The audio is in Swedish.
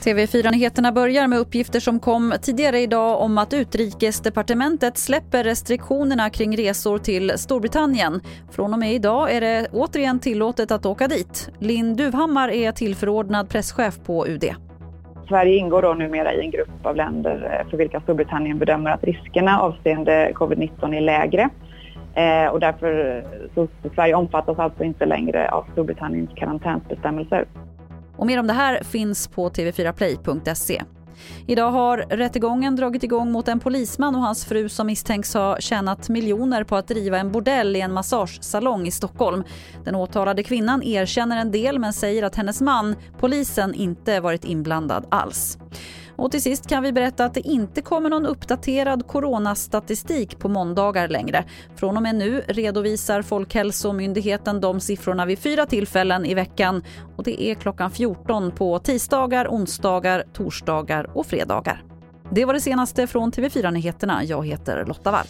TV4-nyheterna börjar med uppgifter som kom tidigare idag om att utrikesdepartementet släpper restriktionerna kring resor till Storbritannien. Från och med idag är det återigen tillåtet att åka dit. Linn Duvhammar är tillförordnad presschef på UD. Sverige ingår då numera i en grupp av länder eh, för vilka Storbritannien bedömer att riskerna avseende covid-19 är lägre. Eh, och därför så Sverige omfattas alltså inte längre av Storbritanniens karantänsbestämmelser. Och mer om det här finns på tv4play.se. Idag har rättegången dragit igång mot en polisman och hans fru som misstänks ha tjänat miljoner på att driva en bordell i en massagesalong i Stockholm. Den åtalade kvinnan erkänner en del men säger att hennes man, polisen, inte varit inblandad alls. Och till sist kan vi berätta att det inte kommer någon uppdaterad coronastatistik på måndagar längre. Från och med nu redovisar Folkhälsomyndigheten de siffrorna vid fyra tillfällen i veckan och det är klockan 14 på tisdagar, onsdagar, torsdagar och fredagar. Det var det senaste från TV4 Nyheterna. Jag heter Lotta Wall.